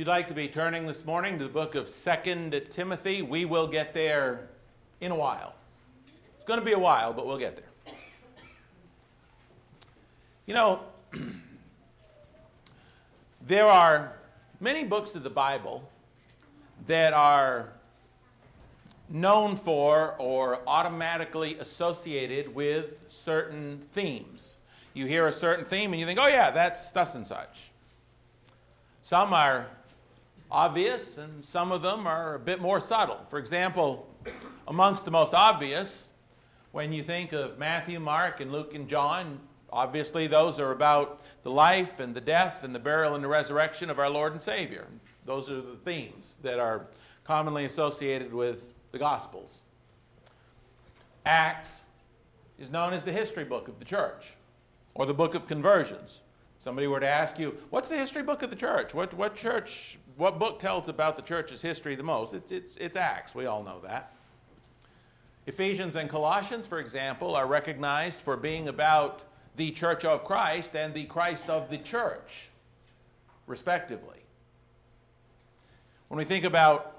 you'd like to be turning this morning to the book of 2nd Timothy, we will get there in a while. It's going to be a while, but we'll get there. You know, there are many books of the Bible that are known for or automatically associated with certain themes. You hear a certain theme and you think, oh, yeah, that's thus and such. Some are obvious, and some of them are a bit more subtle. For example, amongst the most obvious, when you think of Matthew, Mark, and Luke and John, obviously those are about the life and the death and the burial and the resurrection of our Lord and Savior. Those are the themes that are commonly associated with the Gospels. Acts is known as the history book of the church or the book of conversions. Somebody were to ask you, what's the history book of the church? What, what church, what book tells about the church's history the most? It's, it's, it's Acts. We all know that. Ephesians and Colossians, for example, are recognized for being about the church of Christ and the Christ of the church, respectively. When we think about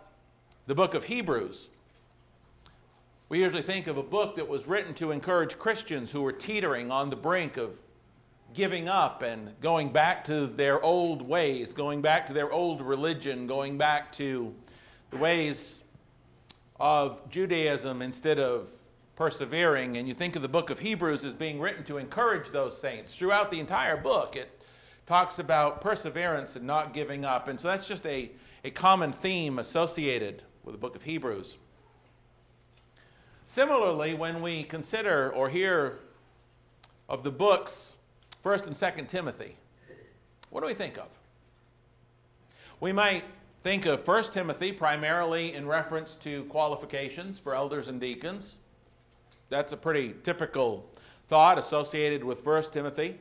the book of Hebrews, we usually think of a book that was written to encourage Christians who were teetering on the brink of giving up and going back to their old ways, going back to their old religion, going back to the ways of Judaism instead of persevering. And you think of the book of Hebrews as being written to encourage those saints. Throughout the entire book, it talks about perseverance and not giving up. And so that's just a, a common theme associated with the book of Hebrews. Similarly, when we consider or hear of the books, 1st and 2nd Timothy, what do we think of? We might think of First Timothy primarily in reference to qualifications for elders and deacons. That's a pretty typical thought associated with First Timothy.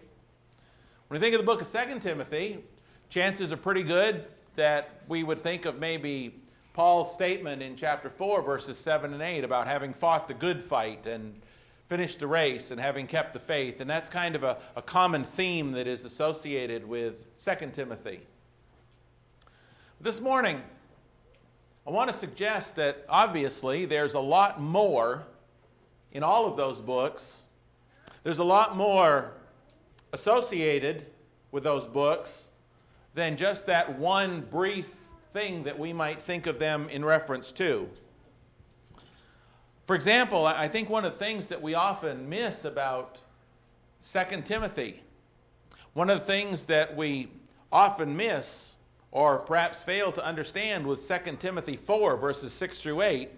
When we think of the book of Second Timothy, chances are pretty good that we would think of maybe Paul's statement in chapter 4, verses 7 and 8 about having fought the good fight and finished the race and having kept the faith. And that's kind of a, a common theme that is associated with 2 Timothy. This morning, I want to suggest that obviously there's a lot more in all of those books. There's a lot more associated with those books than just that one brief thing that we might think of them in reference to. For example, I think one of the things that we often miss about 2 Timothy, one of the things that we often miss or perhaps fail to understand with 2 Timothy 4, verses 6 through 8,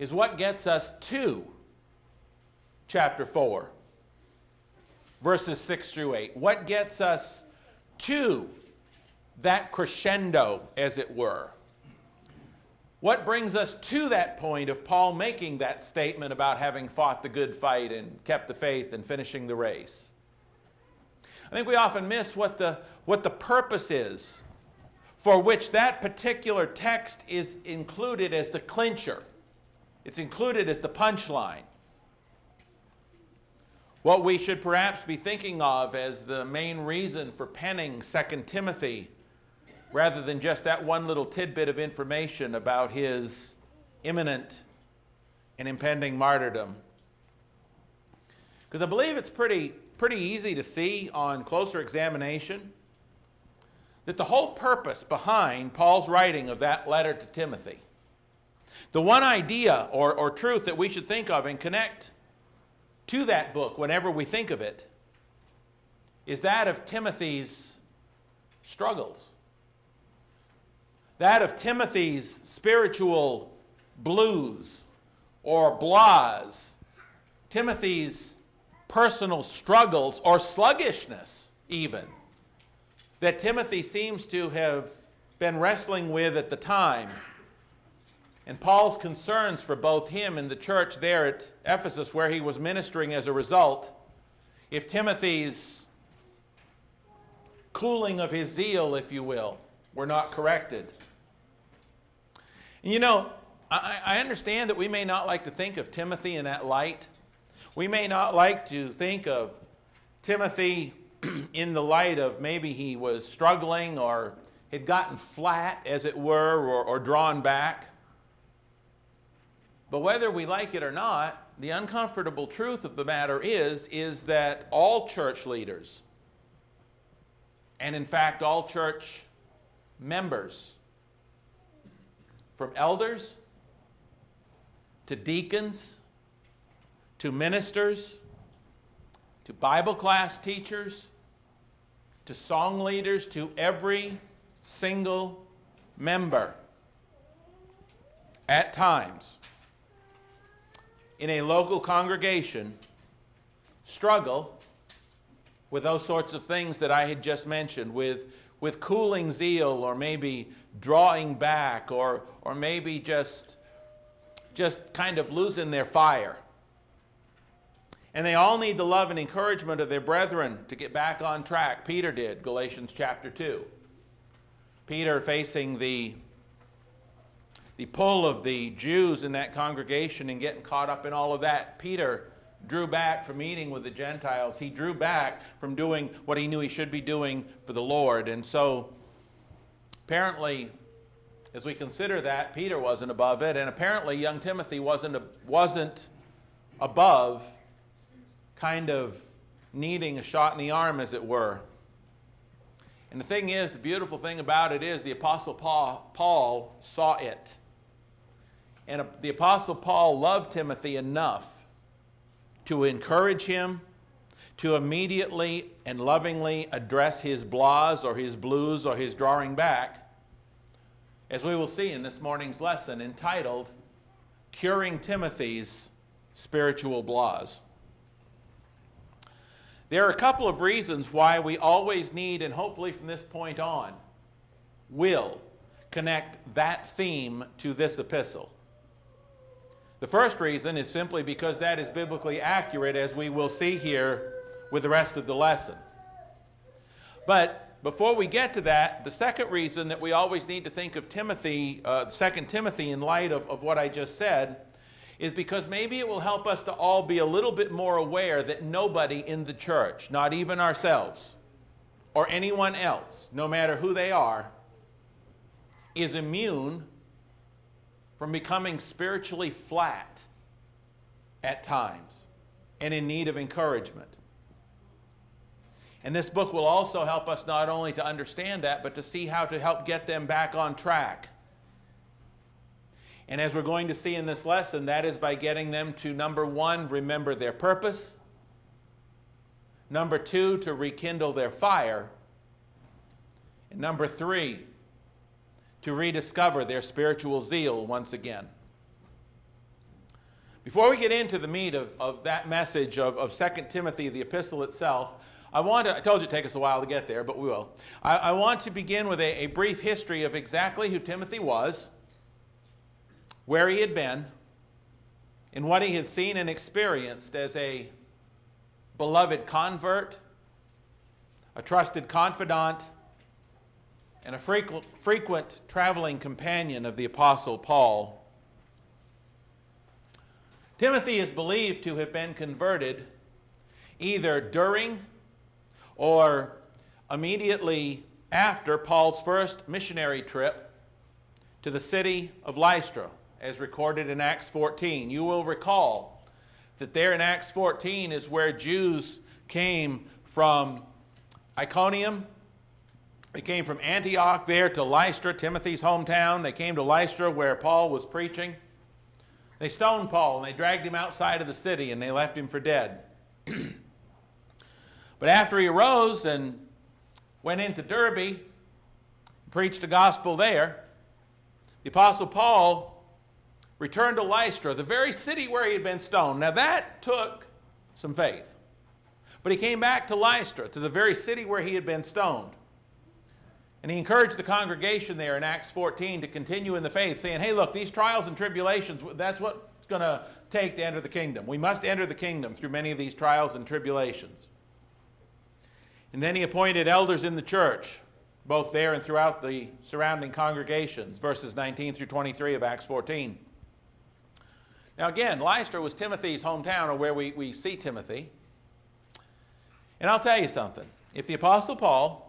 is what gets us to chapter 4, verses 6 through 8. What gets us to that crescendo, as it were. What brings us to that point of Paul making that statement about having fought the good fight and kept the faith and finishing the race? I think we often miss what the, what the purpose is for which that particular text is included as the clincher. It's included as the punchline. What we should perhaps be thinking of as the main reason for penning 2 Timothy rather than just that one little tidbit of information about his imminent and impending martyrdom. Because I believe it's pretty, pretty easy to see on closer examination that the whole purpose behind Paul's writing of that letter to Timothy, the one idea or, or truth that we should think of and connect to that book whenever we think of it, is that of Timothy's struggles that of Timothy's spiritual blues or blahs, Timothy's personal struggles or sluggishness, even, that Timothy seems to have been wrestling with at the time. And Paul's concerns for both him and the church there at Ephesus, where he was ministering as a result, if Timothy's cooling of his zeal, if you will, were not corrected. You know, I, I understand that we may not like to think of Timothy in that light. We may not like to think of Timothy in the light of maybe he was struggling or had gotten flat, as it were, or, or drawn back. But whether we like it or not, the uncomfortable truth of the matter is, is that all church leaders, and in fact all church members, from elders to deacons to ministers to Bible class teachers to song leaders to every single member at times in a local congregation struggle with those sorts of things that I had just mentioned, with, with cooling zeal, or maybe drawing back, or, or maybe just, just kind of losing their fire. And they all need the love and encouragement of their brethren to get back on track. Peter did, Galatians chapter 2. Peter facing the the pull of the Jews in that congregation and getting caught up in all of that, Peter drew back from eating with the Gentiles. He drew back from doing what he knew he should be doing for the Lord. And so, apparently, as we consider that, Peter wasn't above it, and apparently, young Timothy wasn't, wasn't above kind of needing a shot in the arm, as it were. And the thing is, the beautiful thing about it is the Apostle Paul, Paul saw it. And the Apostle Paul loved Timothy enough to encourage him, to immediately and lovingly address his blahs or his blues or his drawing back, as we will see in this morning's lesson entitled Curing Timothy's Spiritual Blahs. There are a couple of reasons why we always need, and hopefully from this point on, will connect that theme to this epistle. The first reason is simply because that is biblically accurate, as we will see here with the rest of the lesson. But before we get to that, the second reason that we always need to think of Timothy, uh, 2 Timothy, in light of, of what I just said, is because maybe it will help us to all be a little bit more aware that nobody in the church, not even ourselves, or anyone else, no matter who they are, is immune from becoming spiritually flat at times and in need of encouragement. And this book will also help us not only to understand that, but to see how to help get them back on track. And as we're going to see in this lesson, that is by getting them to number one, remember their purpose, number two, to rekindle their fire, and number three, to rediscover their spiritual zeal once again. Before we get into the meat of, of that message of, of 2 Timothy, the epistle itself, I want to, I told you it'd take us a while to get there, but we will. I, I want to begin with a, a brief history of exactly who Timothy was, where he had been, and what he had seen and experienced as a beloved convert, a trusted confidant, and a frequent, traveling companion of the Apostle Paul. Timothy is believed to have been converted either during or immediately after Paul's first missionary trip to the city of Lystra, as recorded in Acts 14. You will recall that there in Acts 14 is where Jews came from Iconium they came from Antioch there to Lystra, Timothy's hometown. They came to Lystra where Paul was preaching. They stoned Paul and they dragged him outside of the city and they left him for dead. but after he arose and went into Derbe, preached the gospel there, the Apostle Paul returned to Lystra, the very city where he had been stoned. Now that took some faith. But he came back to Lystra, to the very city where he had been stoned. And he encouraged the congregation there in Acts 14 to continue in the faith, saying, hey, look, these trials and tribulations, that's what it's going to take to enter the kingdom. We must enter the kingdom through many of these trials and tribulations. And then he appointed elders in the church, both there and throughout the surrounding congregations, verses 19 through 23 of Acts 14. Now, again, Lystra was Timothy's hometown, or where we, we see Timothy. And I'll tell you something if the Apostle Paul,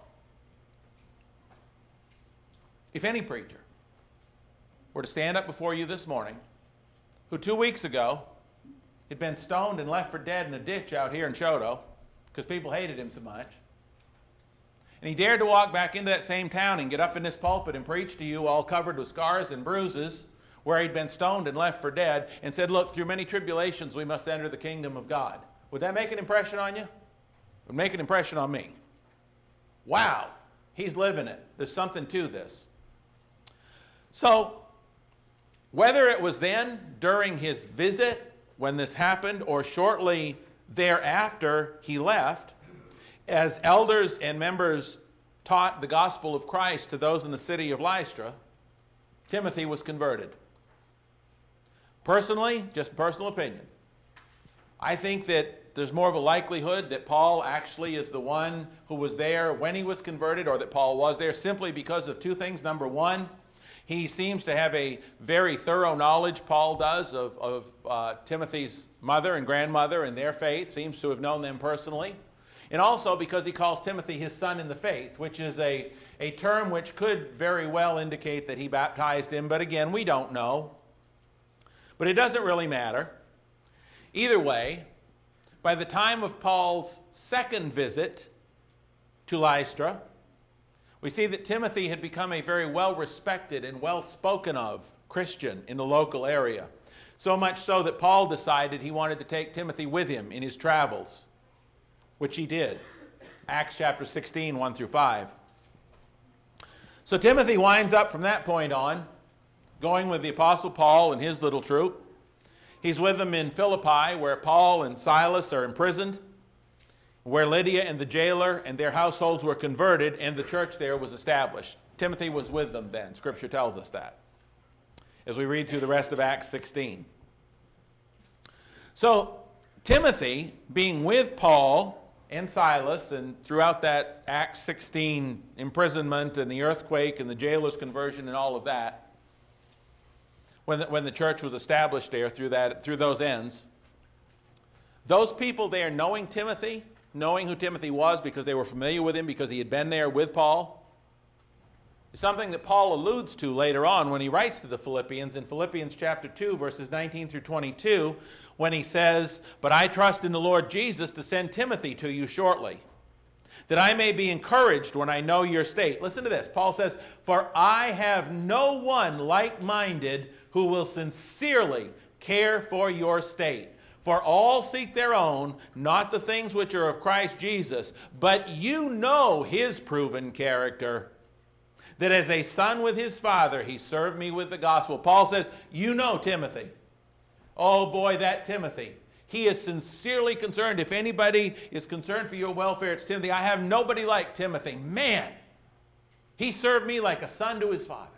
if any preacher, were to stand up before you this morning, who two weeks ago had been stoned and left for dead in a ditch out here in Choteau because people hated him so much, and he dared to walk back into that same town and get up in this pulpit and preach to you all covered with scars and bruises where he'd been stoned and left for dead and said, Look, through many tribulations we must enter the kingdom of God. Would that make an impression on you? It would make an impression on me. Wow, he's living it. There's something to this. So, whether it was then during his visit when this happened or shortly thereafter he left, as elders and members taught the gospel of Christ to those in the city of Lystra, Timothy was converted. Personally, just personal opinion, I think that there's more of a likelihood that Paul actually is the one who was there when he was converted, or that Paul was there simply because of two things. Number one, he seems to have a very thorough knowledge, Paul does, of, of uh, Timothy's mother and grandmother and their faith, seems to have known them personally. And also because he calls Timothy his son in the faith, which is a, a term which could very well indicate that he baptized him, but again, we don't know. But it doesn't really matter. Either way, by the time of Paul's second visit to Lystra, we see that Timothy had become a very well respected and well spoken of Christian in the local area. So much so that Paul decided he wanted to take Timothy with him in his travels, which he did. Acts chapter 16, 1 through 5. So Timothy winds up from that point on going with the Apostle Paul and his little troop. He's with them in Philippi, where Paul and Silas are imprisoned, where Lydia and the jailer and their households were converted, and the church there was established. Timothy was with them then. Scripture tells us that as we read through the rest of Acts 16. So, Timothy, being with Paul and Silas, and throughout that Acts 16 imprisonment and the earthquake and the jailer's conversion and all of that, when the, when the church was established there through, that, through those ends. Those people there knowing Timothy, knowing who Timothy was because they were familiar with him because he had been there with Paul, is something that Paul alludes to later on when he writes to the Philippians in Philippians chapter 2, verses 19 through 22, when he says, But I trust in the Lord Jesus to send Timothy to you shortly that I may be encouraged when I know your state. Listen to this. Paul says, For I have no one like minded who will sincerely care for your state. For all seek their own, not the things which are of Christ Jesus, but you know his proven character. That as a son with his father, he served me with the gospel. Paul says, You know Timothy. Oh boy, that Timothy. He is sincerely concerned. If anybody is concerned for your welfare, it's Timothy. I have nobody like Timothy. Man, he served me like a son to his father.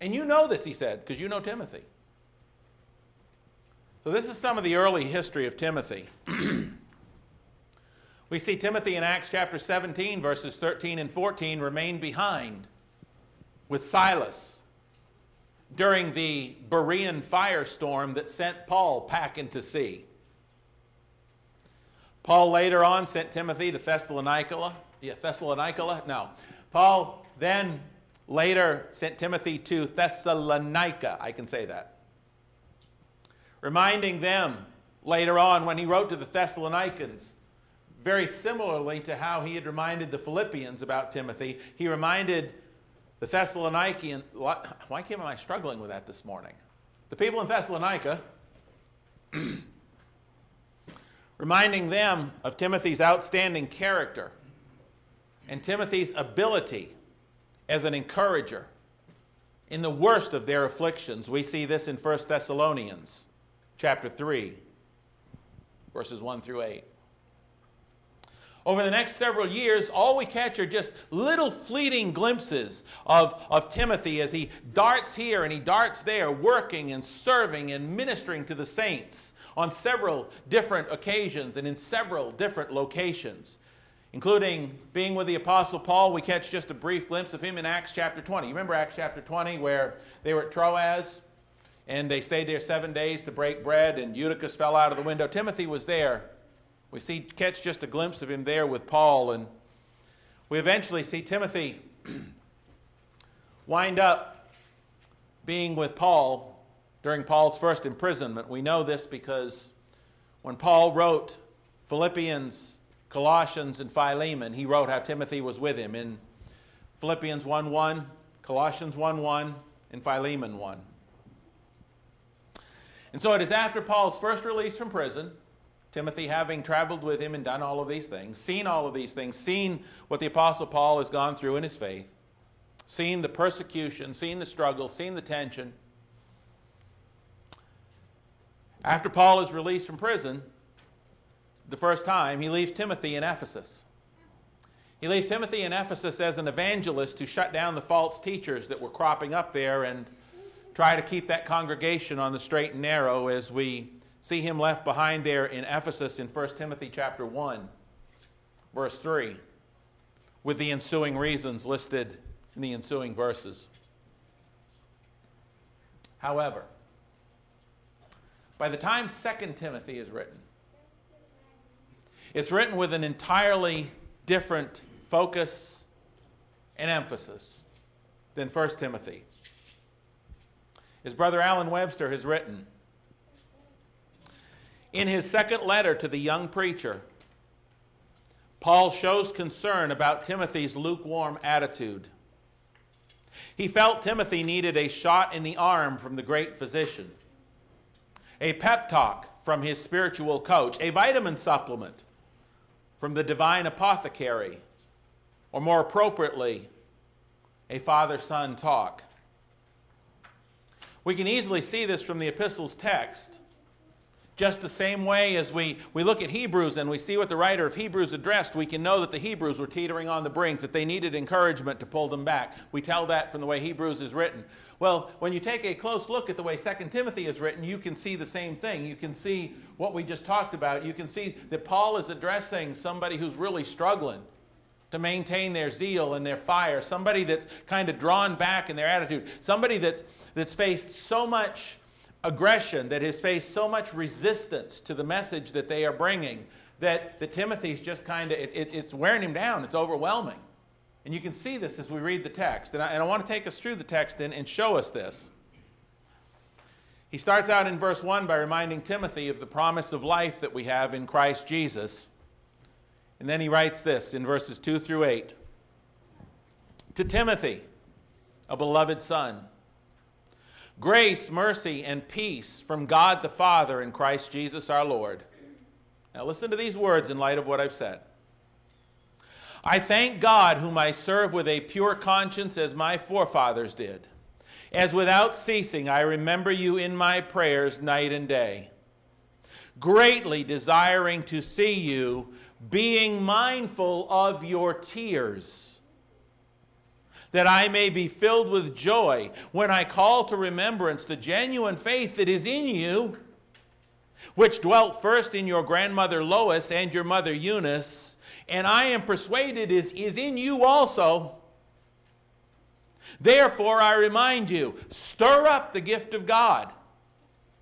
And you know this, he said, because you know Timothy. So, this is some of the early history of Timothy. we see Timothy in Acts chapter 17, verses 13 and 14, remain behind with Silas during the Berean firestorm that sent Paul packing to sea. Paul later on sent Timothy to Thessalonica. Yeah, Thessalonica? No. Paul then later sent Timothy to Thessalonica. I can say that. Reminding them later on when he wrote to the Thessalonians, very similarly to how he had reminded the Philippians about Timothy, he reminded the Thessalonican. Why am I struggling with that this morning? The people in Thessalonica reminding them of Timothy's outstanding character and Timothy's ability as an encourager. In the worst of their afflictions, we see this in 1 Thessalonians chapter 3, verses 1 through 8. Over the next several years, all we catch are just little fleeting glimpses of, of Timothy as he darts here and he darts there, working and serving and ministering to the saints on several different occasions and in several different locations, including being with the Apostle Paul. We catch just a brief glimpse of him in Acts chapter 20. You remember Acts chapter 20 where they were at Troas and they stayed there seven days to break bread and Eutychus fell out of the window? Timothy was there. We see catch just a glimpse of him there with Paul and We eventually see Timothy wind up being with Paul during Paul's first imprisonment. We know this because when Paul wrote Philippians, Colossians, and Philemon, he wrote how Timothy was with him in Philippians 1 1, Colossians 1 1, and Philemon 1. And so it is after Paul's first release from prison, Timothy having traveled with him and done all of these things, seen all of these things, seen what the Apostle Paul has gone through in his faith, seen the persecution, seen the struggle, seen the tension. After Paul is released from prison, the first time, he leaves Timothy in Ephesus. He leaves Timothy in Ephesus as an evangelist to shut down the false teachers that were cropping up there and try to keep that congregation on the straight and narrow as we see him left behind there in Ephesus in 1 Timothy chapter 1 verse 3 with the ensuing reasons listed in the ensuing verses. However, by the time 2 Timothy is written, it's written with an entirely different focus and emphasis than 1 Timothy. His brother Alan Webster has written In his second letter to the young preacher, Paul shows concern about Timothy's lukewarm attitude. He felt Timothy needed a shot in the arm from the great physician, a pep talk from his spiritual coach, a vitamin supplement from the divine apothecary, or more appropriately, a father son talk. We can easily see this from the epistle's text. Just the same way as we, we look at Hebrews and we see what the writer of Hebrews addressed, we can know that the Hebrews were teetering on the brink, that they needed encouragement to pull them back. We tell that from the way Hebrews is written. Well, when you take a close look at the way 2 Timothy is written, you can see the same thing. You can see what we just talked about. You can see that Paul is addressing somebody who's really struggling to maintain their zeal and their fire, somebody that's kind of drawn back in their attitude, somebody that's, that's faced so much aggression, that has faced so much resistance to the message that they are bringing, that, that Timothy's just kind of, it, it, it's wearing him down, it's overwhelming. And you can see this as we read the text. And I, and I want to take us through the text and, and show us this. He starts out in verse 1 by reminding Timothy of the promise of life that we have in Christ Jesus. And then he writes this in verses 2 through 8 To Timothy, a beloved son, grace, mercy, and peace from God the Father and Christ Jesus our Lord. Now, listen to these words in light of what I've said. I thank God, whom I serve with a pure conscience as my forefathers did, as without ceasing I remember you in my prayers night and day, greatly desiring to see you being mindful of your tears, that I may be filled with joy when I call to remembrance the genuine faith that is in you, which dwelt first in your grandmother Lois and your mother Eunice, and I am persuaded is, is in you also. Therefore, I remind you stir up the gift of God,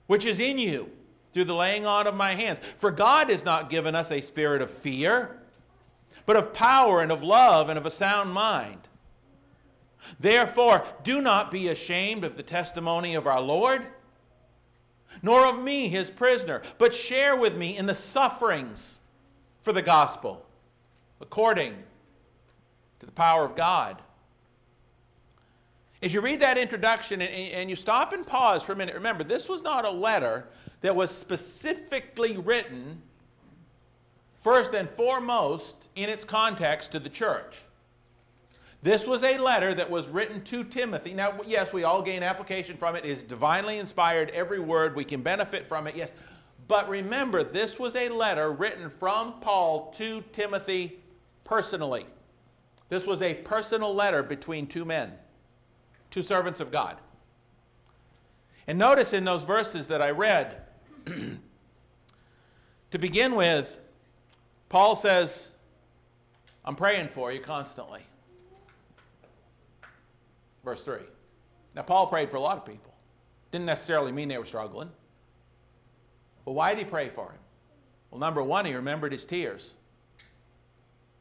which is in you through the laying on of my hands. For God has not given us a spirit of fear, but of power and of love and of a sound mind. Therefore, do not be ashamed of the testimony of our Lord, nor of me, his prisoner, but share with me in the sufferings for the gospel, according to the power of God. As you read that introduction and, you stop and pause for a minute, remember, this was not a letter that was specifically written, first and foremost, in its context to the church. This was a letter that was written to Timothy. Now, yes, we all gain application from it. It is divinely inspired, every word. We can benefit from it, yes. But remember, this was a letter written from Paul to Timothy personally. This was a personal letter between two men, two servants of God. And notice in those verses that I read, to begin with, Paul says, I'm praying for you constantly. Verse 3. Now, Paul prayed for a lot of people. Didn't necessarily mean they were struggling. But why did he pray for him? Well, number one, he remembered his tears.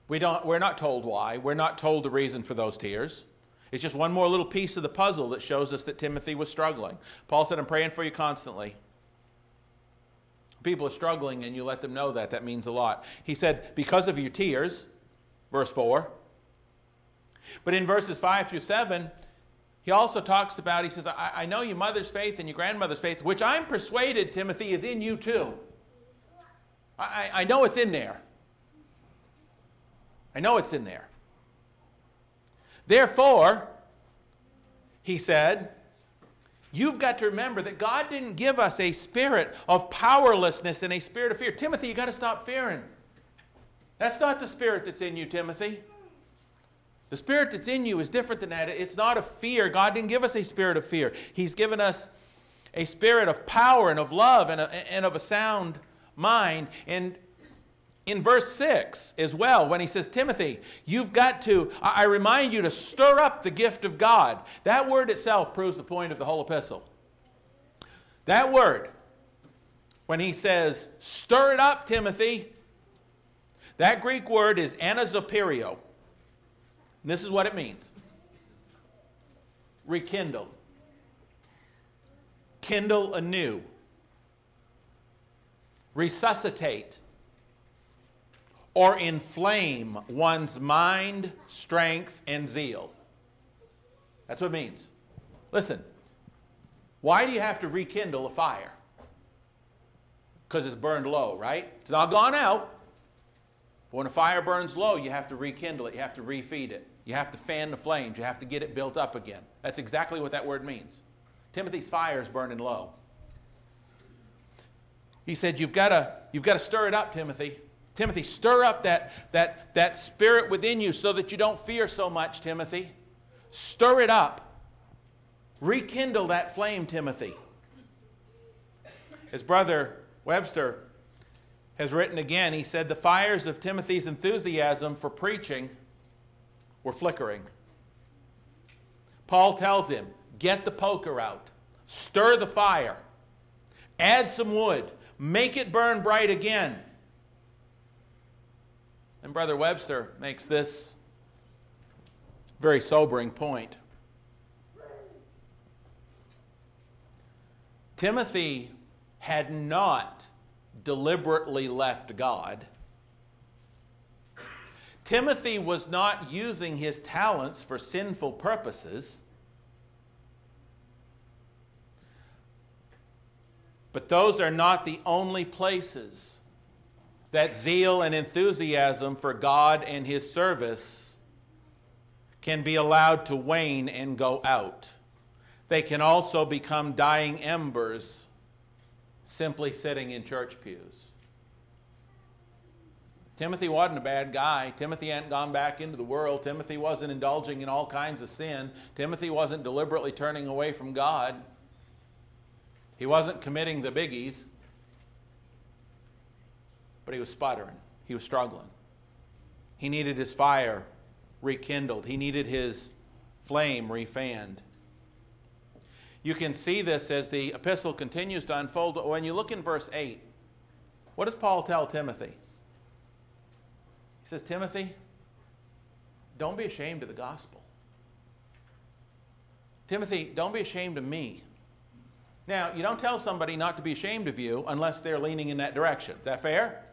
We don't, we're not told why. We're not told the reason for those tears. It's just one more little piece of the puzzle that shows us that Timothy was struggling. Paul said, I'm praying for you constantly. People are struggling and you let them know that. That means a lot. He said, Because of your tears, verse 4. But in verses 5 through 7, he also talks about, he says, I, I know your mother's faith and your grandmother's faith, which I'm persuaded, Timothy, is in you too. I, I know it's in there. I know it's in there. Therefore, he said, You've got to remember that God didn't give us a spirit of powerlessness and a spirit of fear. Timothy, you got to stop fearing. That's not the spirit that's in you, Timothy. The spirit that's in you is different than that. It's not a fear. God didn't give us a spirit of fear. He's given us a spirit of power and of love and, a, and of a sound mind. And in verse 6 as well, when he says, Timothy, you've got to, I remind you to stir up the gift of God. That word itself proves the point of the whole epistle. That word, when he says, stir it up, Timothy, that Greek word is anazoperio. This is what it means rekindle, kindle anew, resuscitate or inflame one's mind, strength, and zeal. That's what it means. Listen, why do you have to rekindle a fire? Because it's burned low, right? It's not gone out. But when a fire burns low, you have to rekindle it, you have to refeed it, you have to fan the flames, you have to get it built up again. That's exactly what that word means. Timothy's fire is burning low. He said, You've got you've got to stir it up, Timothy. Timothy, stir up that, that, that spirit within you so that you don't fear so much, Timothy. Stir it up. Rekindle that flame, Timothy. His brother Webster has written again, he said, The fires of Timothy's enthusiasm for preaching were flickering. Paul tells him, Get the poker out, stir the fire, add some wood, make it burn bright again. And Brother Webster makes this very sobering point. Timothy had not deliberately left God. Timothy was not using his talents for sinful purposes. But those are not the only places that zeal and enthusiasm for God and His service can be allowed to wane and go out. They can also become dying embers simply sitting in church pews. Timothy wasn't a bad guy. Timothy hadn't gone back into the world. Timothy wasn't indulging in all kinds of sin. Timothy wasn't deliberately turning away from God. He wasn't committing the biggies but he was sputtering. He was struggling. He needed his fire rekindled, he needed his flame refanned. You can see this as the epistle continues to unfold. When you look in verse 8, what does Paul tell Timothy? He says, Timothy, don't be ashamed of the gospel. Timothy, don't be ashamed of me. Now, you don't tell somebody not to be ashamed of you unless they're leaning in that direction. Is that fair?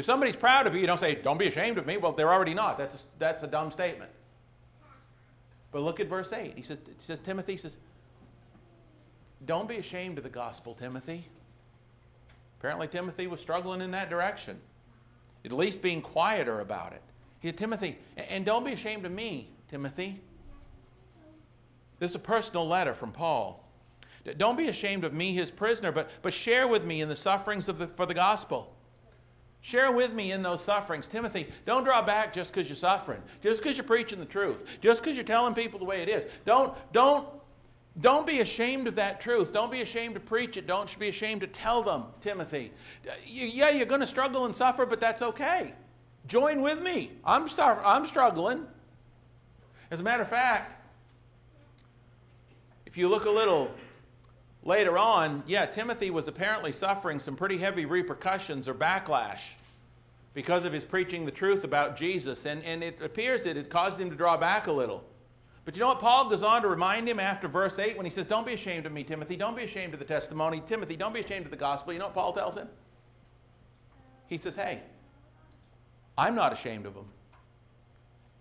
If somebody's proud of you, you don't say, Don't be ashamed of me. Well, they're already not. That's a, that's a dumb statement. But look at verse 8. He says, says Timothy says, Don't be ashamed of the gospel, Timothy. Apparently, Timothy was struggling in that direction, at least being quieter about it. He said, Timothy, and don't be ashamed of me, Timothy. This is a personal letter from Paul. Don't be ashamed of me, his prisoner, but, but share with me in the sufferings of the, for the gospel Share with me in those sufferings. Timothy, don't draw back just because you're suffering, just because you're preaching the truth, just because you're telling people the way it is. Don't, don't, don't be ashamed of that truth. Don't be ashamed to preach it. Don't be ashamed to tell them, Timothy. yeah, you're going to struggle and suffer, but that's okay. Join with me. I'm, star- I'm struggling. As a matter of fact, if you look a little Later on, yeah, Timothy was apparently suffering some pretty heavy repercussions or backlash because of his preaching the truth about Jesus, and, and it appears that it caused him to draw back a little. But you know what? Paul goes on to remind him after verse 8 when he says, Don't be ashamed of me, Timothy. Don't be ashamed of the testimony. Timothy, don't be ashamed of the gospel. You know what Paul tells him? He says, Hey, I'm not ashamed of them.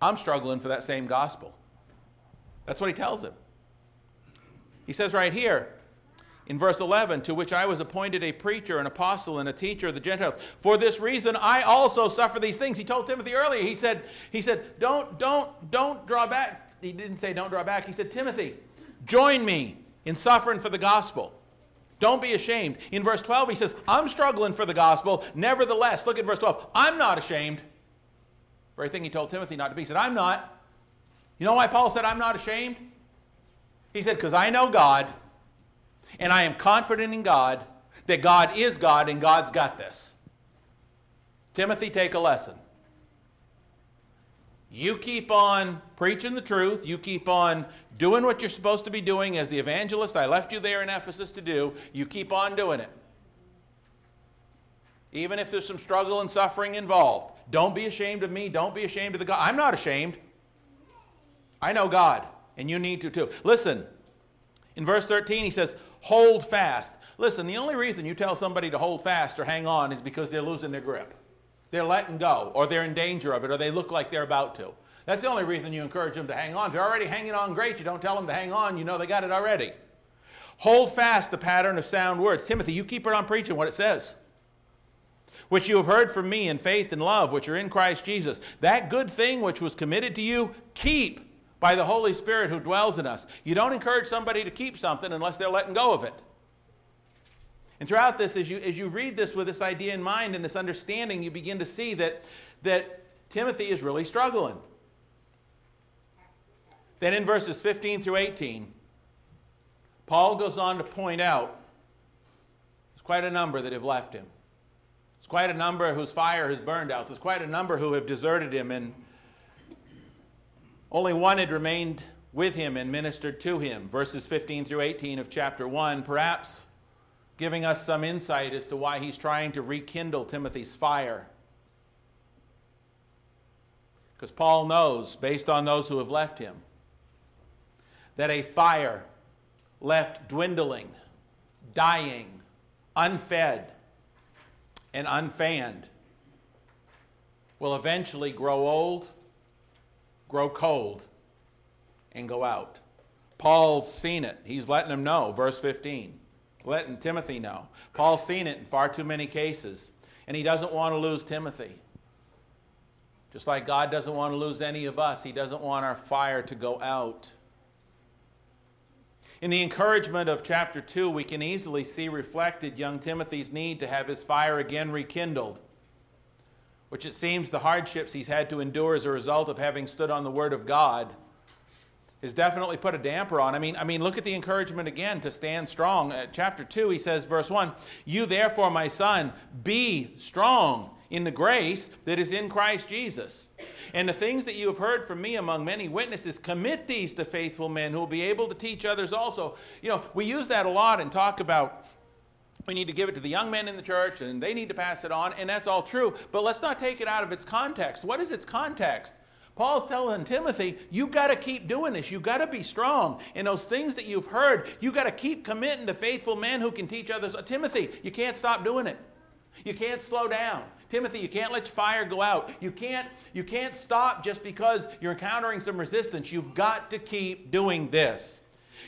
I'm struggling for that same gospel. That's what he tells him. He says right here, in verse 11, to which I was appointed a preacher, an apostle, and a teacher of the Gentiles. For this reason, I also suffer these things. He told Timothy earlier. He said, he said, don't, don't, don't draw back. He didn't say don't draw back. He said, Timothy, join me in suffering for the gospel. Don't be ashamed. In verse 12, he says, I'm struggling for the gospel. Nevertheless, look at verse 12. I'm not ashamed. Very thing he told Timothy not to be. He said, I'm not. You know why Paul said, I'm not ashamed? He said, because I know God and I am confident in God that God is God and God's got this. Timothy, take a lesson. You keep on preaching the truth. You keep on doing what you're supposed to be doing as the evangelist I left you there in Ephesus to do. You keep on doing it. Even if there's some struggle and suffering involved. Don't be ashamed of me. Don't be ashamed of the God. I'm not ashamed. I know God, and you need to too. Listen, in verse 13, he says, hold fast. Listen, the only reason you tell somebody to hold fast or hang on is because they're losing their grip. They're letting go, or they're in danger of it, or they look like they're about to. That's the only reason you encourage them to hang on. If they're already hanging on great, you don't tell them to hang on, you know they got it already. Hold fast the pattern of sound words. Timothy, you keep it on preaching what it says. Which you have heard from me in faith and love, which are in Christ Jesus. That good thing which was committed to you, keep by the Holy Spirit who dwells in us. You don't encourage somebody to keep something unless they're letting go of it. And throughout this, as you, as you read this with this idea in mind and this understanding, you begin to see that, that Timothy is really struggling. Then in verses 15 through 18, Paul goes on to point out there's quite a number that have left him. There's quite a number whose fire has burned out. There's quite a number who have deserted him and only one had remained with him and ministered to him. Verses 15 through 18 of chapter 1, perhaps giving us some insight as to why he's trying to rekindle Timothy's fire. Because Paul knows, based on those who have left him, that a fire left dwindling, dying, unfed, and unfanned will eventually grow old grow cold and go out. Paul's seen it. He's letting them know, verse 15. Letting Timothy know. Paul's seen it in far too many cases, and he doesn't want to lose Timothy. Just like God doesn't want to lose any of us, he doesn't want our fire to go out. In the encouragement of chapter 2, we can easily see reflected young Timothy's need to have his fire again rekindled which it seems the hardships he's had to endure as a result of having stood on the Word of God has definitely put a damper on. I mean, I mean, look at the encouragement again to stand strong. At chapter 2, he says, verse 1 You therefore, my son, be strong in the grace that is in Christ Jesus. And the things that you have heard from me among many witnesses, commit these to faithful men who will be able to teach others also. You know, we use that a lot and talk about we need to give it to the young men in the church and they need to pass it on, and that's all true. But let's not take it out of its context. What is its context? Paul's telling Timothy, you got to keep doing this. You got to be strong. And those things that you've heard, you got to keep committing to faithful men who can teach others. Timothy, you can't stop doing it. You can't slow down. Timothy, you can't let your fire go out. You can't, you can't stop just because you're encountering some resistance. You've got to keep doing this.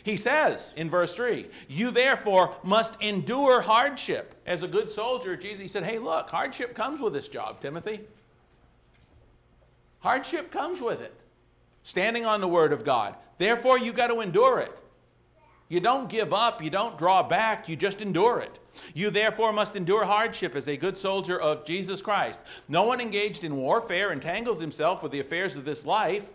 He says in verse 3, You therefore must endure hardship. As a good soldier, Jesus he said, Hey, look, hardship comes with this job, Timothy. Hardship comes with it. Standing on the word of God. Therefore, you got to endure it. You don't give up, you don't draw back, you just endure it. You therefore must endure hardship as a good soldier of Jesus Christ. No one engaged in warfare entangles himself with the affairs of this life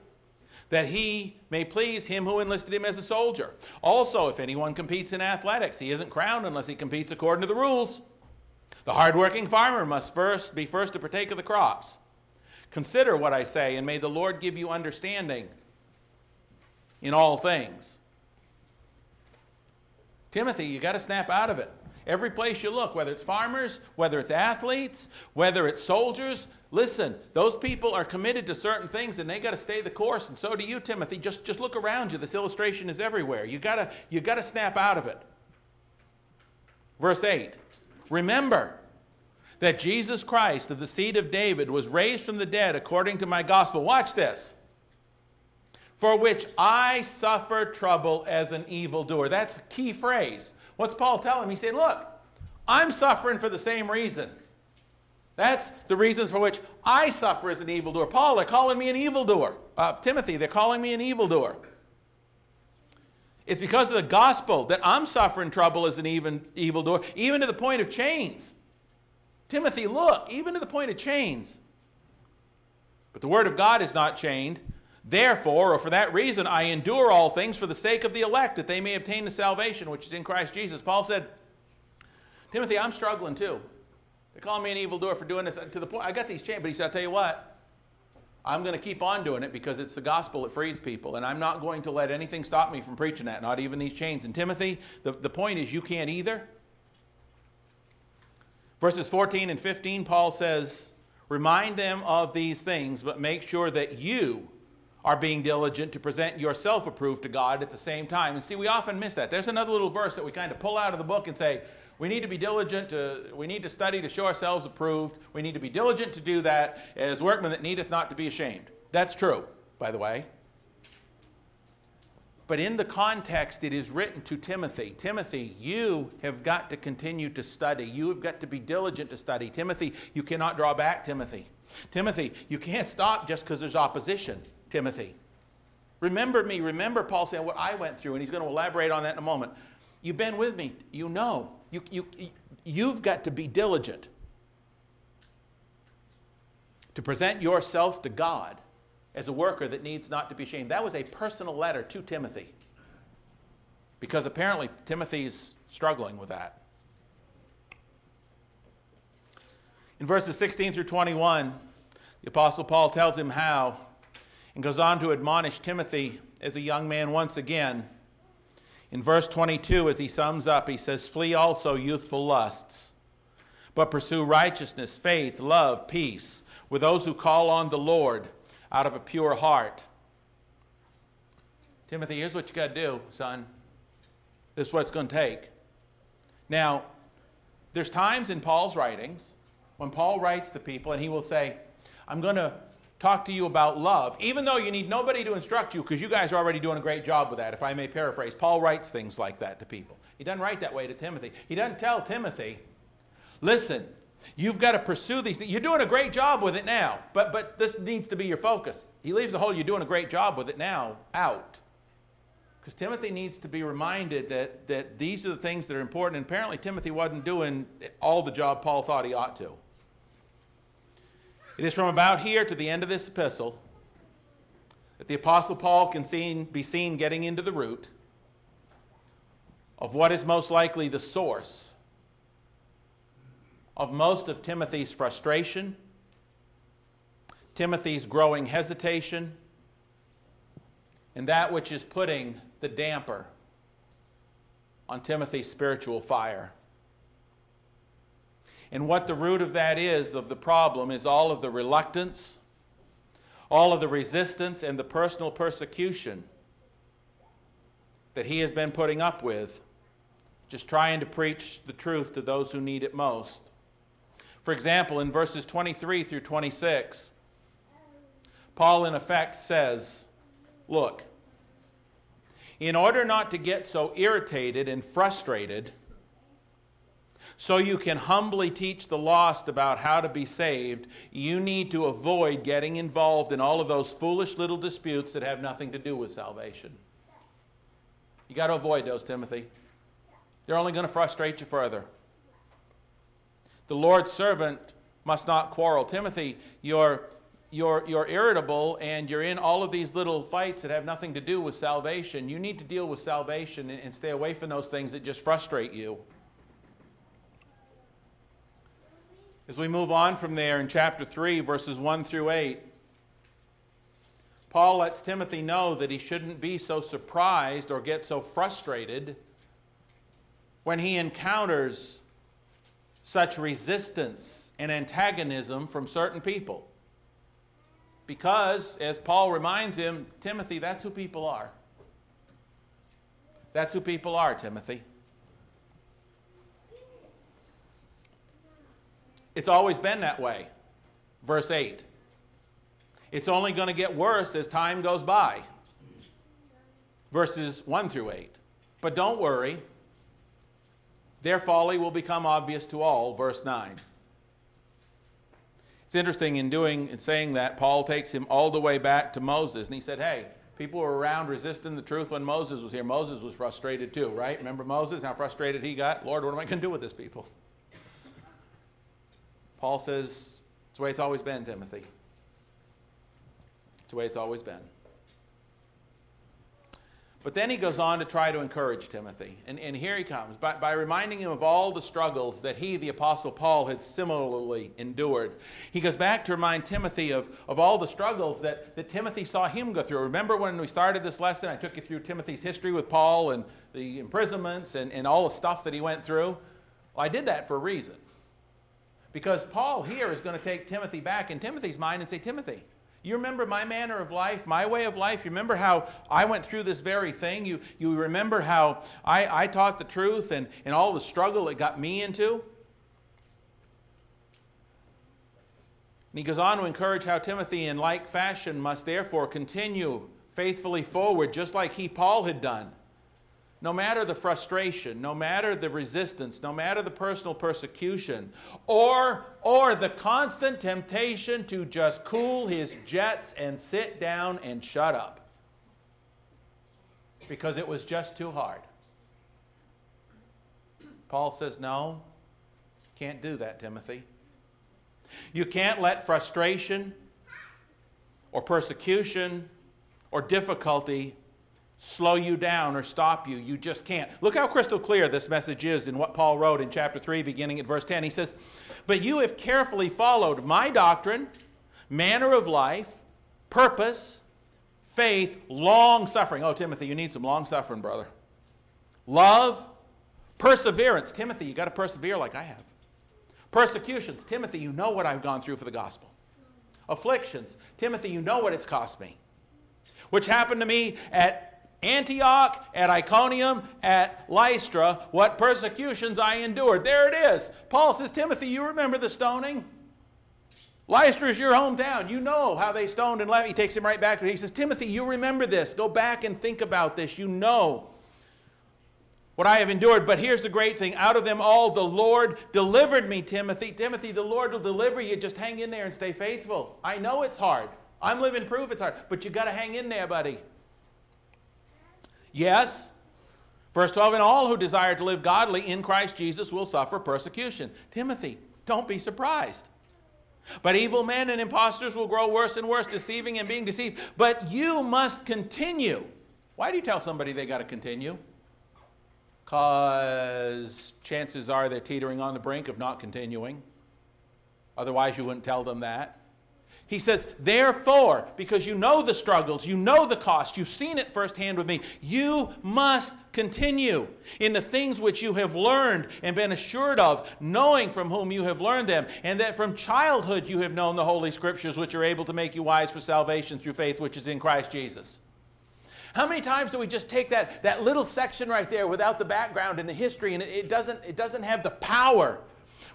that he may please him who enlisted him as a soldier. Also, if anyone competes in athletics, he isn't crowned unless he competes according to the rules. The hardworking farmer must first be first to partake of the crops. Consider what I say, and may the Lord give you understanding in all things. Timothy, you got to snap out of it. Every place you look, whether it's farmers, whether it's athletes, whether it's soldiers, Listen, those people are committed to certain things and they got to stay the course, and so do you, Timothy. Just, just look around you. This illustration is everywhere. You gotta, you gotta snap out of it. Verse 8 Remember that Jesus Christ of the seed of David was raised from the dead according to my gospel. Watch this. For which I suffer trouble as an evildoer. That's a key phrase. What's Paul telling him? He said, Look, I'm suffering for the same reason. That's the reasons for which I suffer as an evildoer. Paul, they're calling me an evildoer. Uh, Timothy, they're calling me an evildoer. It's because of the gospel that I'm suffering trouble as an even, evildoer, even to the point of chains. Timothy, look, even to the point of chains. But the word of God is not chained. Therefore, or for that reason, I endure all things for the sake of the elect, that they may obtain the salvation which is in Christ Jesus. Paul said, Timothy, I'm struggling too. They call me an evildoer for doing this uh, to the point. I got these chains, but he said, I'll tell you what, I'm going to keep on doing it because it's the gospel that frees people. And I'm not going to let anything stop me from preaching that, not even these chains. And Timothy, the, the point is you can't either. Verses 14 and 15, Paul says, Remind them of these things, but make sure that you are being diligent to present yourself approved to God at the same time. And see, we often miss that. There's another little verse that we kind of pull out of the book and say, we need to be diligent to, we need to study to show ourselves approved. We need to be diligent to do that as workmen that needeth not to be ashamed. That's true, by the way. But in the context, it is written to Timothy Timothy, you have got to continue to study. You have got to be diligent to study. Timothy, you cannot draw back, Timothy. Timothy, you can't stop just because there's opposition, Timothy. Remember me. Remember Paul saying what I went through, and he's going to elaborate on that in a moment. You've been with me. You know. You, you, you've got to be diligent to present yourself to God as a worker that needs not to be ashamed. That was a personal letter to Timothy because apparently Timothy's struggling with that. In verses 16 through 21, the Apostle Paul tells him how and goes on to admonish Timothy as a young man once again in verse 22, as he sums up, he says, Flee also youthful lusts, but pursue righteousness, faith, love, peace with those who call on the Lord out of a pure heart. Timothy, here's what you got to do, son. This is what it's going to take. Now, there's times in Paul's writings when Paul writes to people and he will say, I'm going to talk to you about love, even though you need nobody to instruct you because you guys are already doing a great job with that, if I may paraphrase. Paul writes things like that to people. He doesn't write that way to Timothy. He doesn't tell Timothy, listen, you've got to pursue these things. You're doing a great job with it now, but, but this needs to be your focus. He leaves the whole you're doing a great job with it now out. Because Timothy needs to be reminded that, that these are the things that are important. And apparently, Timothy wasn't doing all the job Paul thought he ought to. It is from about here to the end of this epistle that the Apostle Paul can seen, be seen getting into the root of what is most likely the source of most of Timothy's frustration, Timothy's growing hesitation, and that which is putting the damper on Timothy's spiritual fire. And what the root of that is, of the problem, is all of the reluctance, all of the resistance, and the personal persecution that he has been putting up with, just trying to preach the truth to those who need it most. For example, in verses 23 through 26, Paul, in effect, says, Look, in order not to get so irritated and frustrated, so you can humbly teach the lost about how to be saved, you need to avoid getting involved in all of those foolish little disputes that have nothing to do with salvation. You got to avoid those, Timothy. They're only going to frustrate you further. The Lord's servant must not quarrel. Timothy, you're, you're, you're irritable and you're in all of these little fights that have nothing to do with salvation. You need to deal with salvation and, stay away from those things that just frustrate you. As we move on from there in chapter 3, verses 1 through 8, Paul lets Timothy know that he shouldn't be so surprised or get so frustrated when he encounters such resistance and antagonism from certain people. Because, as Paul reminds him, Timothy, that's who people are. That's who people are, Timothy. It's always been that way. Verse 8. It's only going to get worse as time goes by. Verses 1 through 8. But don't worry, their folly will become obvious to all. Verse 9. It's interesting in doing and saying that, Paul takes him all the way back to Moses, and he said, Hey, people were around resisting the truth when Moses was here. Moses was frustrated too, right? Remember Moses, how frustrated he got? Lord, what am I going to do with this people? Paul says, It's the way it's always been, Timothy. It's the way it's always been. But then he goes on to try to encourage Timothy. And, and here he comes by, by reminding him of all the struggles that he, the Apostle Paul, had similarly endured. He goes back to remind Timothy of, of all the struggles that, that Timothy saw him go through. Remember when we started this lesson, I took you through Timothy's history with Paul and the imprisonments and, and all the stuff that he went through? Well, I did that for a reason. Because Paul here is going to take Timothy back in Timothy's mind and say, Timothy, you remember my manner of life, my way of life? You remember how I went through this very thing? You, you remember how I, I taught the truth and, and all the struggle it got me into? And he goes on to encourage how Timothy, in like fashion, must therefore continue faithfully forward, just like he, Paul, had done no matter the frustration, no matter the resistance, no matter the personal persecution, or, or the constant temptation to just cool his jets and sit down and shut up because it was just too hard. Paul says, No, can't do that, Timothy. You can't let frustration or persecution or difficulty slow you down or stop you. You just can't. Look how crystal clear this message is in what Paul wrote in chapter 3, beginning at verse 10. He says, But you have carefully followed my doctrine, manner of life, purpose, faith, long suffering. Oh, Timothy, you need some long suffering, brother. Love, perseverance. Timothy, you got to persevere like I have. Persecutions. Timothy, you know what I've gone through for the gospel. Afflictions. Timothy, you know what it's cost me. Which happened to me at Antioch, at Iconium, at Lystra, what persecutions I endured. There it is. Paul says, Timothy, you remember the stoning? Lystra is your hometown. You know how they stoned and left. He takes him right back to it. He says, Timothy, you remember this. Go back and think about this. You know what I have endured. But here's the great thing out of them all, the Lord delivered me, Timothy. Timothy, the Lord will deliver you. Just hang in there and stay faithful. I know it's hard. I'm living proof it's hard, but you got to hang in there, buddy. Yes. Verse 12, and all who desire to live godly in Christ Jesus will suffer persecution. Timothy, don't be surprised. But evil men and impostors will grow worse and worse, deceiving and being deceived. But you must continue. Why do you tell somebody they got to continue? Because chances are they're teetering on the brink of not continuing. Otherwise, you wouldn't tell them that. He says, therefore, because you know the struggles, you know the cost, you've seen it firsthand with me, you must continue in the things which you have learned and been assured of, knowing from whom you have learned them, and that from childhood you have known the Holy Scriptures, which are able to make you wise for salvation through faith which is in Christ Jesus. How many times do we just take that, that little section right there without the background and the history, and it, it doesn't, it doesn't have the power?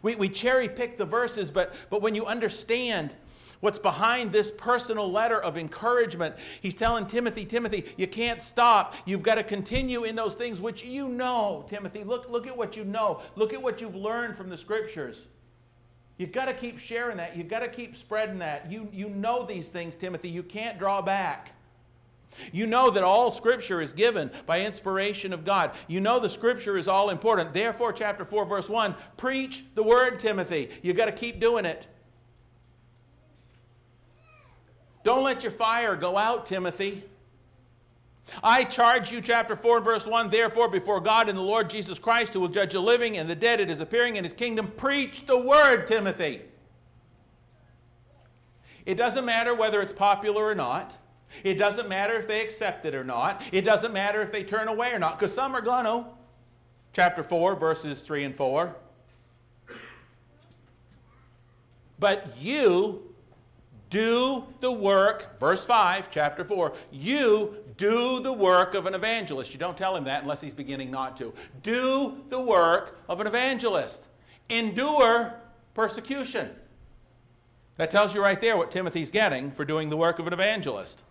We, we cherry pick the verses, but, but when you understand, what's behind this personal letter of encouragement. He's telling Timothy, Timothy, you can't stop. You've got to continue in those things which you know, Timothy. Look, look at what you know. Look at what you've learned from the scriptures. You've got to keep sharing that. You've got to keep spreading that. You, you know these things, Timothy. You can't draw back. You know that all Scripture is given by inspiration of God. You know the Scripture is all important. Therefore, chapter 4, verse 1 preach the word, Timothy. You've got to keep doing it. Don't let your fire go out, Timothy. I charge you, chapter 4 verse 1, therefore, before God and the Lord Jesus Christ, who will judge the living and the dead at his appearing in his kingdom, preach the word, Timothy. It doesn't matter whether it's popular or not. It doesn't matter if they accept it or not. It doesn't matter if they turn away or not, because some are going to. Chapter 4, verses 3 and 4. But you do the work, verse 5, chapter 4, you do the work of an evangelist. You don't tell him that unless he's beginning not to. Do the work of an evangelist. Endure persecution. That tells you right there what Timothy's getting for doing the work of an evangelist.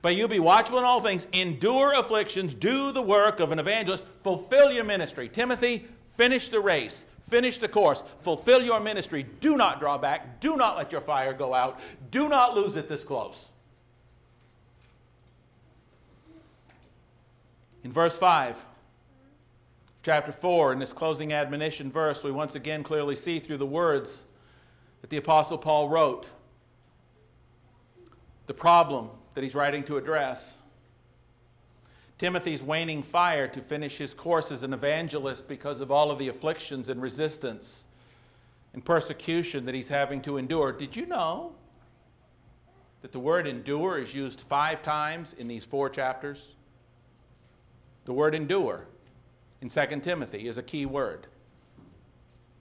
But you be watchful in all things, endure afflictions, do the work of an evangelist, fulfill your ministry. Timothy, finish the race, finish the course, fulfill your ministry. Do not draw back, do not let your fire go out, do not lose it this close. In verse 5, chapter 4, in this closing admonition verse, we once again clearly see through the words that the Apostle Paul wrote the problem that he's writing to address. Timothy's waning fire to finish his course as an evangelist because of all of the afflictions and resistance and persecution that he's having to endure. Did you know that the word endure is used five times in these four chapters? The word endure in 2 Timothy is a key word.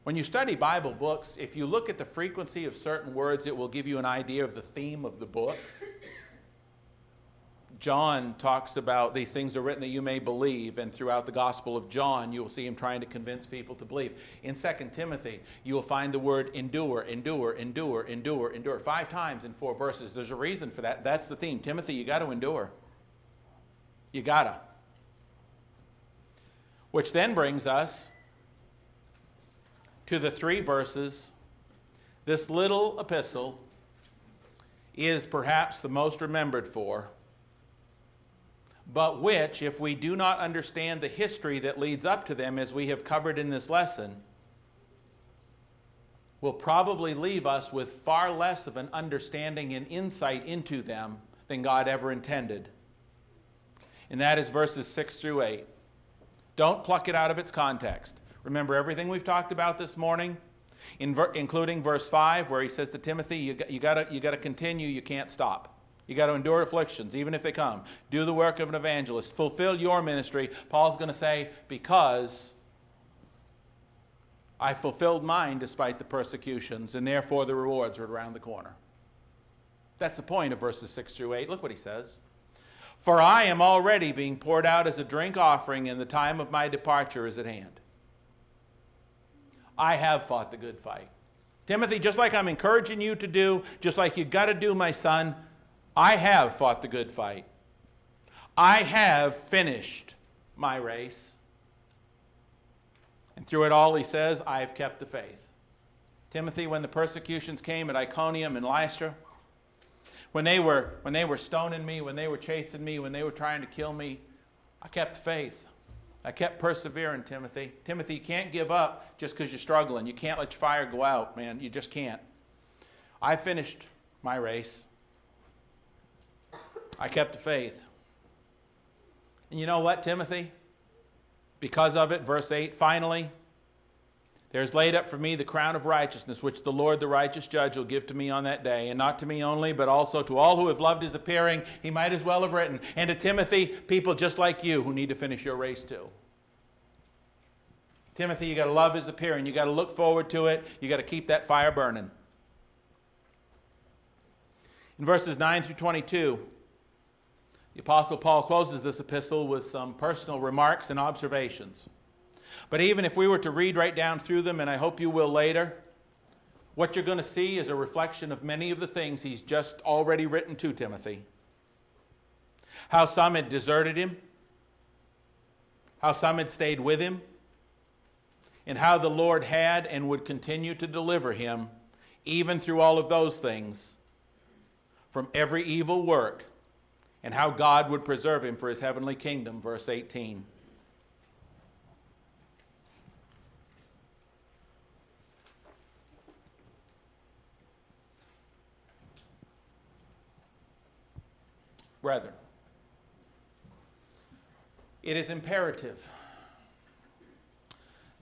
When you study Bible books, if you look at the frequency of certain words, it will give you an idea of the theme of the book. John talks about these things are written that you may believe, and throughout the Gospel of John, you will see him trying to convince people to believe. In 2 Timothy, you will find the word endure, endure, endure, endure, endure, five times in four verses. There's a reason for that. That's the theme. Timothy, you got to endure. You got to. Which then brings us to the three verses. This little epistle is perhaps the most remembered for but which, if we do not understand the history that leads up to them, as we have covered in this lesson, will probably leave us with far less of an understanding and insight into them than God ever intended. And that is verses 6 through 8. Don't pluck it out of its context. Remember everything we've talked about this morning, including verse 5, where he says to Timothy, You, you got to continue, you can't stop. You got to endure afflictions, even if they come. Do the work of an evangelist. Fulfill your ministry. Paul's going to say, because I fulfilled mine despite the persecutions, and therefore the rewards are around the corner. That's the point of verses 6 through 8. Look what he says. For I am already being poured out as a drink offering, and the time of my departure is at hand. I have fought the good fight. Timothy, just like I'm encouraging you to do, just like you got to do, my son, I have fought the good fight. I have finished my race. And through it all, he says, I have kept the faith. Timothy, when the persecutions came at Iconium and Lystra, when they were, when they were stoning me, when they were chasing me, when they were trying to kill me, I kept faith. I kept persevering, Timothy. Timothy, you can't give up just because you're struggling. You can't let your fire go out, man. You just can't. I finished my race. I kept the faith. And you know what, Timothy? Because of it, verse 8, finally, there is laid up for me the crown of righteousness, which the Lord, the righteous judge, will give to me on that day. And not to me only, but also to all who have loved his appearing. He might as well have written. And to Timothy, people just like you who need to finish your race too. Timothy, you got to love his appearing. You got to look forward to it. You got to keep that fire burning. In verses 9 through 22, the Apostle Paul closes this epistle with some personal remarks and observations. But even if we were to read right down through them, and I hope you will later, what you're going to see is a reflection of many of the things he's just already written to Timothy. How some had deserted him, how some had stayed with him, and how the Lord had and would continue to deliver him, even through all of those things, from every evil work and how God would preserve him for his heavenly kingdom, verse 18. Brethren, it is imperative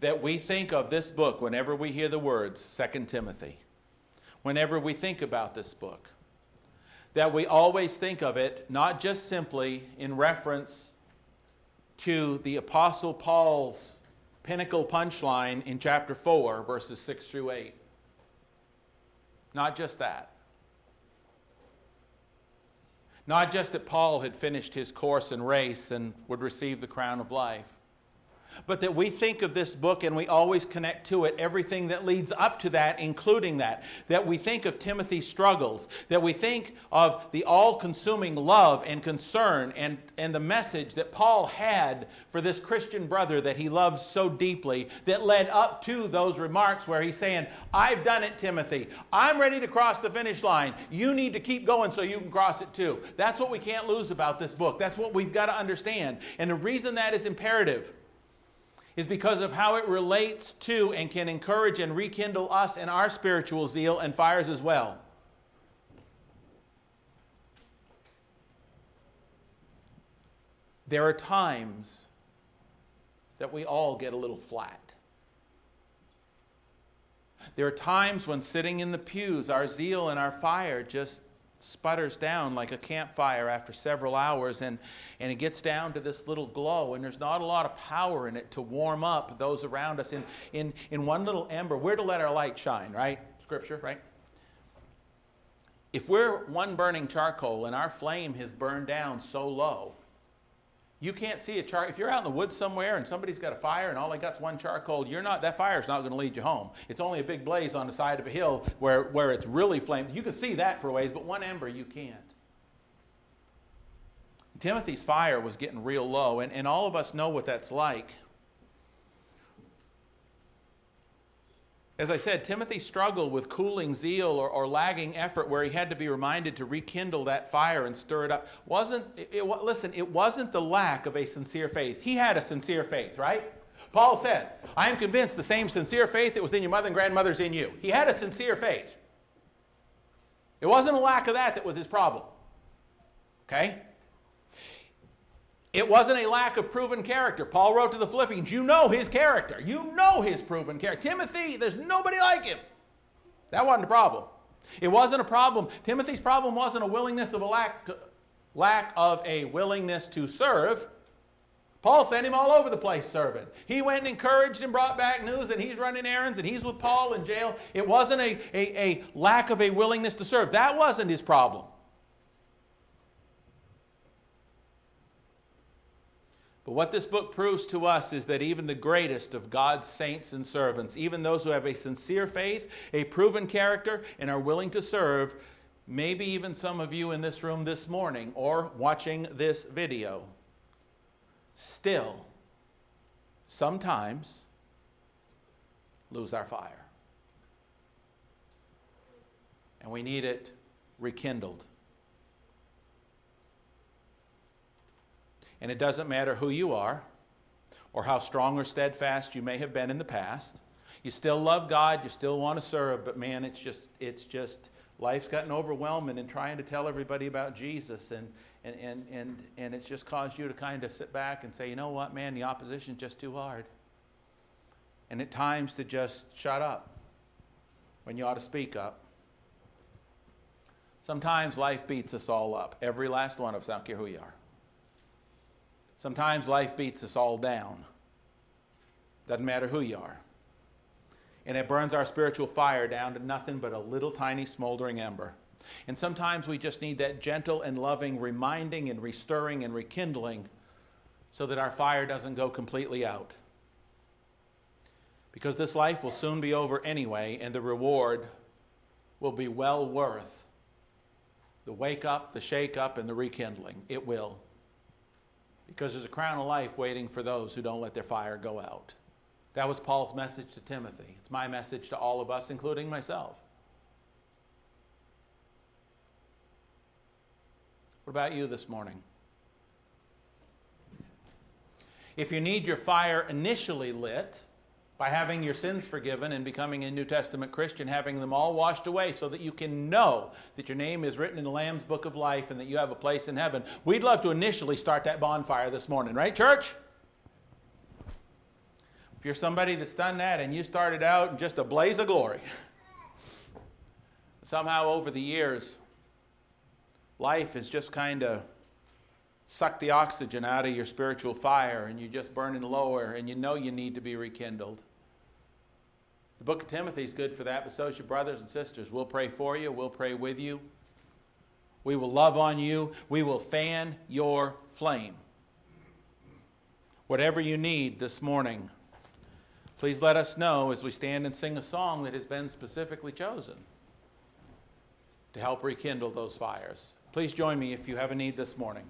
that we think of this book whenever we hear the words 2 Timothy, whenever we think about this book that we always think of it not just simply in reference to the Apostle Paul's pinnacle punchline in chapter 4, verses 6 through 8. Not just that. Not just that Paul had finished his course and race and would receive the crown of life but that we think of this book and we always connect to it everything that leads up to that, including that. That we think of Timothy's struggles, that we think of the all consuming love and concern and, and the message that Paul had for this Christian brother that he loves so deeply that led up to those remarks where he's saying, I've done it, Timothy. I'm ready to cross the finish line. You need to keep going so you can cross it too. That's what we can't lose about this book. That's what we've got to understand. And the reason that is imperative is because of how it relates to and can encourage and rekindle us in our spiritual zeal and fires as well. There are times that we all get a little flat. There are times when sitting in the pews, our zeal and our fire just sputters down like a campfire after several hours and, and it gets down to this little glow and there's not a lot of power in it to warm up those around us. In, in, in one little ember we're to let our light shine right? Scripture right? If we're one burning charcoal and our flame has burned down so low you can't see a char. If you're out in the woods somewhere and somebody's got a fire and all they got's one charcoal, you're not. That fire's not going to lead you home. It's only a big blaze on the side of a hill where where it's really flamed. You can see that for ways, but one ember you can't. Timothy's fire was getting real low, and, and all of us know what that's like. As I said, Timothy struggled with cooling zeal or, or, lagging effort where he had to be reminded to rekindle that fire and stir it up. Wasn't it, it, listen, it wasn't the lack of a sincere faith. He had a sincere faith, right? Paul said, I am convinced the same sincere faith that was in your mother and grandmother's in you. He had a sincere faith. It wasn't a lack of that that was his problem. Okay? It wasn't a lack of proven character. Paul wrote to the Philippians, You know his character. You know his proven character. Timothy, there's nobody like him. That wasn't a problem. It wasn't a problem. Timothy's problem wasn't a willingness of a lack, to, lack of a willingness to serve. Paul sent him all over the place serving. He went and encouraged and brought back news, and he's running errands, and he's with Paul in jail. It wasn't a, a, a lack of a willingness to serve. That wasn't his problem. But what this book proves to us is that even the greatest of God's saints and servants, even those who have a sincere faith, a proven character, and are willing to serve, maybe even some of you in this room this morning or watching this video, still sometimes lose our fire. And we need it rekindled. And it doesn't matter who you are or how strong or steadfast you may have been in the past. You still love God, you still want to serve, but man, it's just, it's just, life's gotten overwhelming in trying to tell everybody about Jesus, and, and, and, and, and it's just caused you to kind of sit back and say, you know what, man, the opposition's just too hard. And at times to just shut up when you ought to speak up. Sometimes life beats us all up, every last one of us, I don't care who you are. Sometimes life beats us all down. Doesn't matter who you are. And it burns our spiritual fire down to nothing but a little tiny smoldering ember. And sometimes we just need that gentle and loving reminding and restirring and rekindling so that our fire doesn't go completely out. Because this life will soon be over anyway, and the reward will be well worth the wake up, the shake up, and the rekindling. It will because there's a crown of life waiting for those who don't let their fire go out. That was Paul's message to Timothy. It's my message to all of us, including myself. What about you this morning? If you need your fire initially lit, by having your sins forgiven and becoming a New Testament Christian, having them all washed away so that you can know that your name is written in the Lamb's book of life and that you have a place in heaven. We'd love to initially start that bonfire this morning, right, church? If you're somebody that's done that and you started out in just a blaze of glory, somehow over the years, life has just kind of sucked the oxygen out of your spiritual fire and you're just burning lower and you know you need to be rekindled The book of Timothy is good for that, but so your brothers and sisters. We'll pray for you, we'll pray with you. We will love on you, we will fan your flame. Whatever you need this morning, please let us know as we stand and sing a song that has been specifically chosen to help rekindle those fires. Please join me if you have a need this morning.